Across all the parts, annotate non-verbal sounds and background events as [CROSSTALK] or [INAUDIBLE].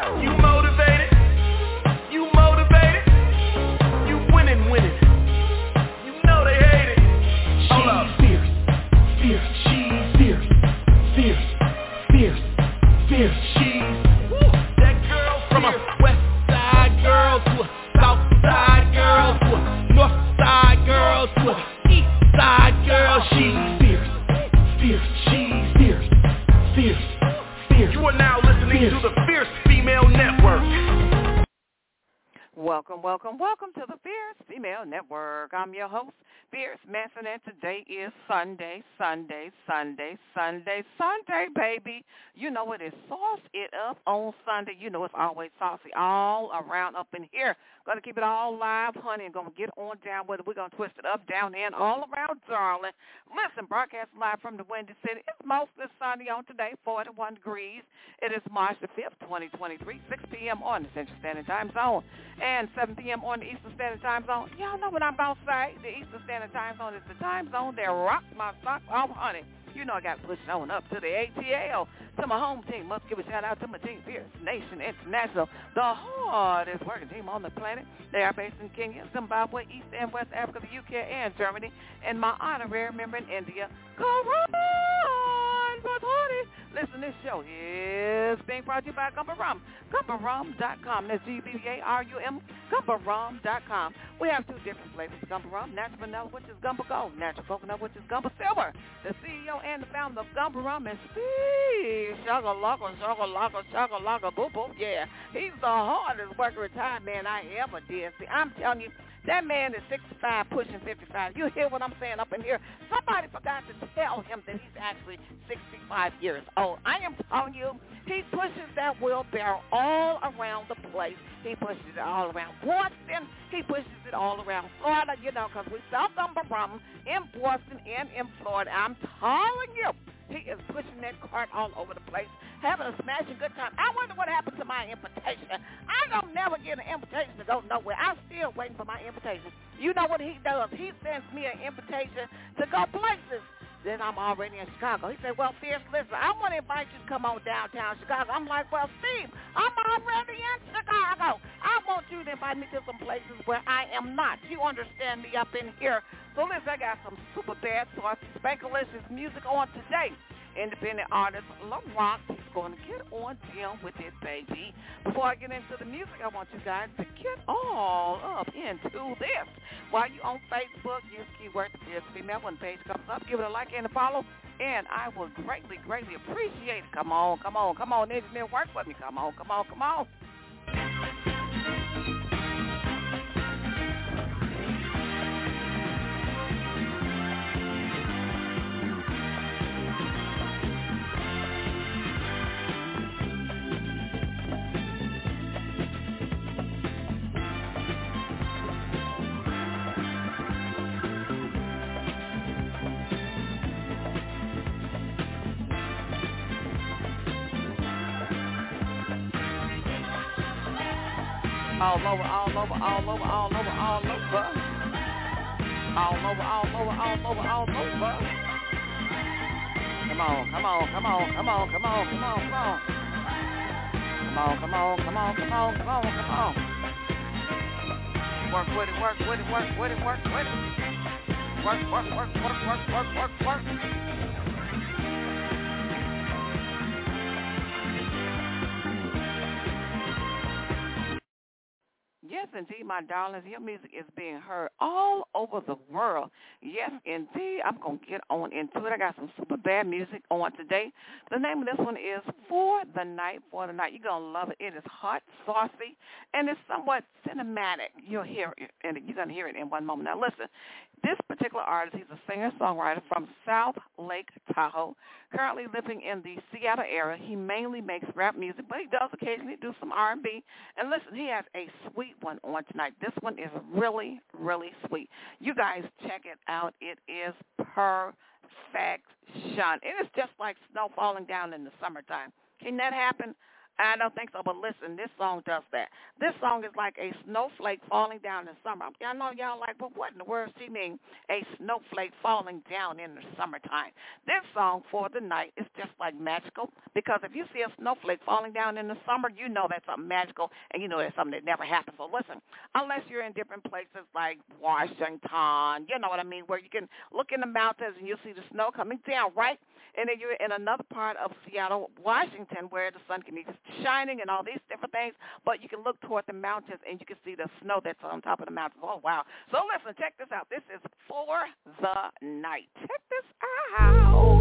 You Welcome, welcome, welcome to the Fierce Female Network. I'm your host, Fierce Manson, and today is Sunday, Sunday, Sunday, Sunday, Sunday, baby. You know what it is sauce it up on Sunday. You know it's always saucy all around up in here. Gonna keep it all live, honey, and gonna get on down with it. We're gonna twist it up, down, and all around, darling. Listen, broadcast live from the Windy City. It's mostly sunny on today, 41 degrees. It is March the 5th, 2023, 6 p.m. on the Central Standard Time Zone and 7 p.m. on the Eastern Standard Time Zone. Y'all know what I'm going to say. The Eastern Standard Time Zone is the time zone that rocks my socks off, honey. You know I got to push on up to the ATL, to my home team. Must give a shout out to my team, Fierce Nation International, the hardest working team on the planet. They are based in Kenya, Zimbabwe, East and West Africa, the UK, and Germany. And my honorary member in India, Karan Bhattani. Listen, this show is being brought to you by Gumba Rum. GumbaRum.com. That's G-B-A-R-U-M. GumbaRum.com. We have two different flavors of Rum. Natural vanilla, which is Gumba Gold. Natural coconut, which is Gumba Silver. The CEO and the founder of Gumba Rum is Steve Shagalaka, Shagalaka, Shagalaka, boop, boop. Yeah, he's the hardest working retired man I ever did. See, I'm telling you, that man is 65, pushing 55. You hear what I'm saying up in here? Somebody forgot to tell him that he's actually 65 years old. I am telling you, he pushes that wheelbarrow all around the place. He pushes it all around Boston. He pushes it all around Florida, you know, because we Gumba Rum in Boston and in Florida. I'm telling you, he is pushing that cart all over the place, having a smashing good time. I wonder what happened to my invitation. I don't never get an invitation to go nowhere. I'm still waiting for my invitation. You know what he does? He sends me an invitation to go places. Then I'm already in Chicago. He said, well, Fierce, listen, I want to invite you to come on downtown Chicago. I'm like, well, Steve, I'm already in Chicago. I want you to invite me to some places where I am not. You understand me up in here. So listen, I got some super bad sauce, spankalicious music on today. Independent artist LaRock going to get on down with it, baby. Before I get into the music, I want you guys to get all up into this. While you on Facebook, use keyword the Female. When the page comes up, give it a like and a follow, and I will greatly, greatly appreciate it. Come on, come on, come on, engineer, work with me. Come on, come on, come on. All over, all over, all over, all over, all over. All over, all over, all over, all over. Come on, come on, come on, come on, come on, come on, come on. Come on, come on, come on, come on, come on, come on. Work with it, work with it, work with it, work with it. Work, work, work, work, work, work, work, work. Yes, indeed, my darlings. Your music is being heard all over the world. Yes, indeed. I'm going to get on into it. I got some super bad music on today. The name of this one is For the Night, For the Night. You're going to love it. It is hot, saucy, and it's somewhat cinematic. You'll hear it, and you're going to hear it in one moment. Now, listen. This particular artist, he's a singer-songwriter from South Lake Tahoe, currently living in the Seattle area. He mainly makes rap music, but he does occasionally do some R&B. And listen, he has a sweet one on tonight. This one is really, really sweet. You guys check it out. It is perfection. It is just like snow falling down in the summertime. Can that happen? I don't think so, but listen, this song does that. This song is like a snowflake falling down in summer. I know y'all like, but what in the world she mean? A snowflake falling down in the summertime. This song for the night is just like magical because if you see a snowflake falling down in the summer, you know that's something magical and you know that's something that never happens. So listen, unless you're in different places like Washington, you know what I mean, where you can look in the mountains and you'll see the snow coming down, right? And then you're in another part of Seattle, Washington, where the sun can be just shining and all these different things, but you can look toward the mountains and you can see the snow that's on top of the mountains. Oh, wow. So listen, check this out. This is For the Night. Check this out.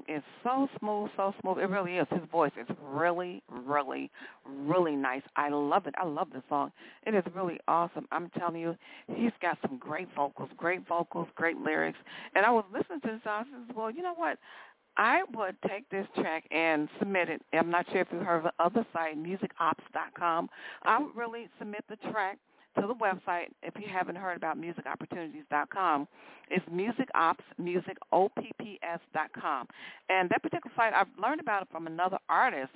Song is so smooth, so smooth. It really is. His voice is really, really, really nice. I love it. I love the song. It is really awesome. I'm telling you, he's got some great vocals, great vocals, great lyrics. And I was listening to this song. I said, well, you know what? I would take this track and submit it. I'm not sure if you heard of the other site, musicops.com. I would really submit the track to the website if you haven't heard about musicopportunities.com. It's musicops, music, O-P-P-S dot com. And that particular site, I've learned about it from another artist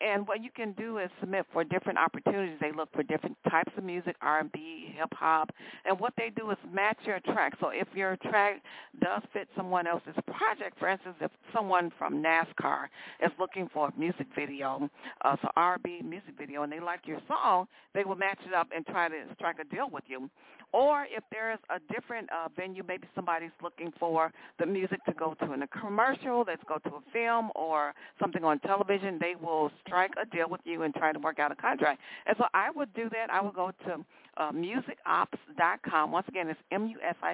and what you can do is submit for different opportunities. They look for different types of music, R&B, hip hop, and what they do is match your track. So if your track does fit someone else's project, for instance, if someone from NASCAR is looking for a music video, uh, so R&B music video, and they like your song, they will match it up and try to strike a deal with you. Or if there is a different uh, venue, maybe somebody's looking for the music to go to in a commercial, let's go to a film or something on television, they will strike a deal with you and try to work out a contract. And so I would do that. I would go to uh, musicops.com. Once again, it's M-U-S-I-C-O-P-P-S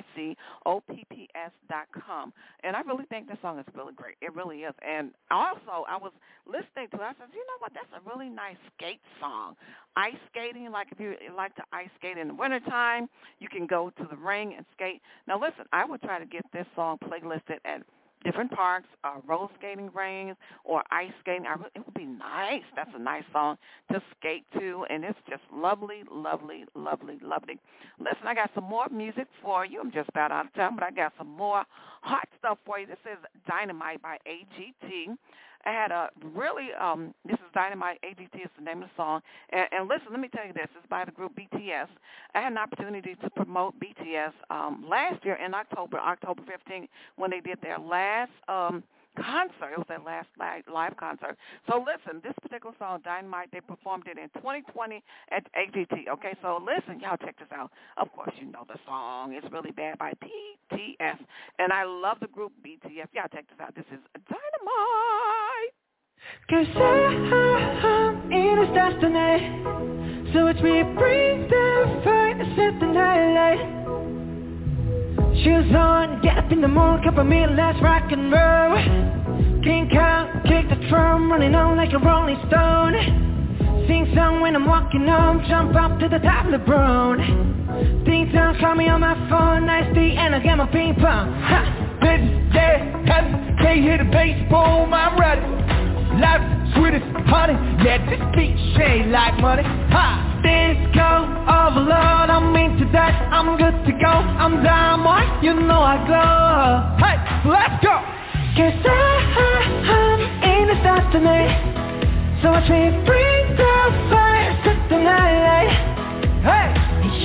dot com. And I really think this song is really great. It really is. And also, I was listening to it. I said, you know what? That's a really nice skate song. Ice skating, like if you like to ice skate in the wintertime, you can go to the ring and skate. Now, listen, I would try to get this song playlisted at different parks, uh, roller skating rings, or ice skating. I, it would be nice. That's a nice song to skate to, and it's just lovely, lovely, lovely, lovely. Listen, I got some more music for you. I'm just about out of time, but I got some more hot stuff for you. This is Dynamite by AGT. I had a really um this is Dynamite AGT is the name of the song. And, and listen, let me tell you this, it's by the group BTS. I had an opportunity to promote BTS um last year in October, October 15th, when they did their last um concert. It was their last live, concert. So listen, this particular song, Dynamite, they performed it in 2020 at AGT. Okay, so listen, y'all check this out. Of course, you know the song. It's really bad by BTS, and I love the group BTS. Y'all check this out. This is Dynamite. Cause I'm in a destiny So watch me bring the fire, set the night light Shoes on, get up in the morning, cup of me, let's rock and roll. King Kong, kick the drum, running on like a rolling stone. Sing song when I'm walking home, jump up to the top of the brown Ding dong, call me on my phone, nice tea, and I get my ping pong. Ha! Baby, yeah, heavy, can't the bass, boom, I'm ready. Life sweet as honey, yeah, this beat shade like money. Ha! Disco overload, oh, I'm into that, I'm good to go. I'm diamond, you know I glow. Hey, let's go! Cause I, I'm in the stars tonight So watch me bring the fire, set the night light Hey!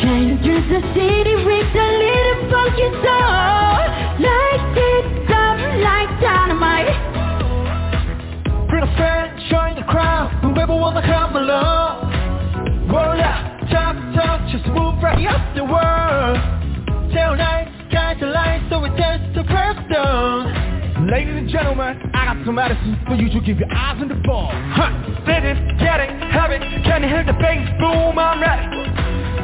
Shining through the city with a little funky soul. Light it up like dynamite. Pretty fair, showing the crowd. Whoever wanna come along just move right up the world Tail night, skies align, so we dance to perfection Ladies and gentlemen, I got some medicine for you to keep your eyes on the ball. Huh, spit it, get it, have it, can you hear the bass boom, I'm ready.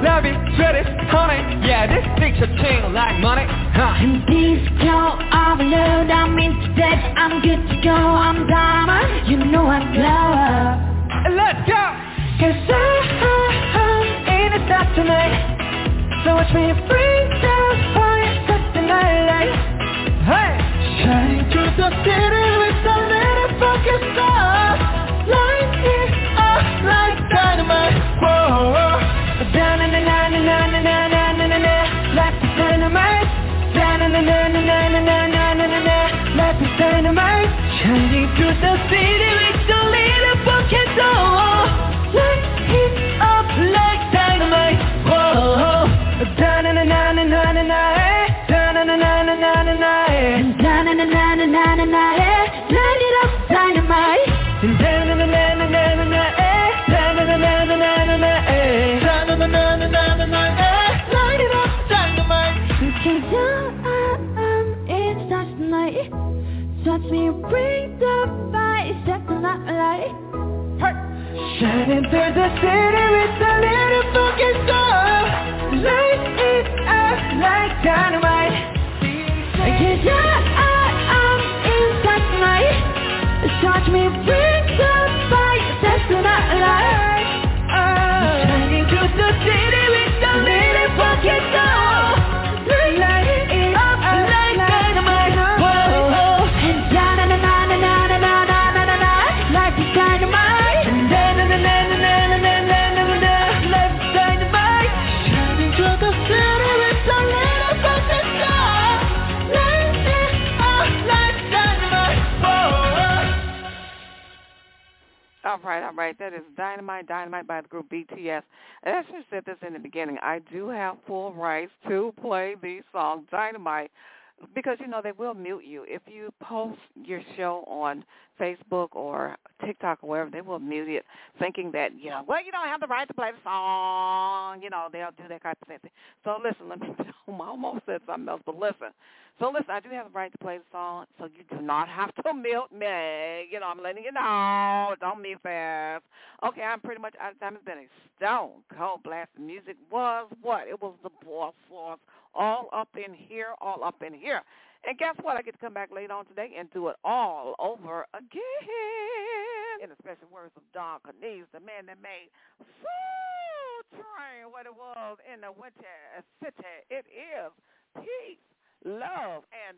Love it, sweat it, honey, yeah, this thing's a ting like money. Huh. And disco overload, I'm into that, I'm good to go. I'm diamond, you know I glow Let's go! Cause I, I'm in the stars tonight So watch me bring the fire, set the night light Hey! Shining through the city with a little focus star Light the city right, all right. That is Dynamite, Dynamite by the group BTS. And I should said this in the beginning. I do have full rights to play the song Dynamite because you know they will mute you if you post your show on Facebook or TikTok or wherever. They will mute it, thinking that you know, well, you don't have the right to play the song. You know, they'll do that kind of thing. So listen, let me. [LAUGHS] I almost said something else, but listen. So listen, I do have the right to play the song, so you do not have to [LAUGHS] mute me. You know, I'm letting you know. Don't mute fast. Okay, I'm pretty much out of time. It's been a stone cold blast. The music was what? It was the boss force all up in here, all up in here. And guess what? I get to come back later on today and do it all over again. In the special words of Don Cornelius, the man that made Soul Train what it was in the winter city. It is peace, love, and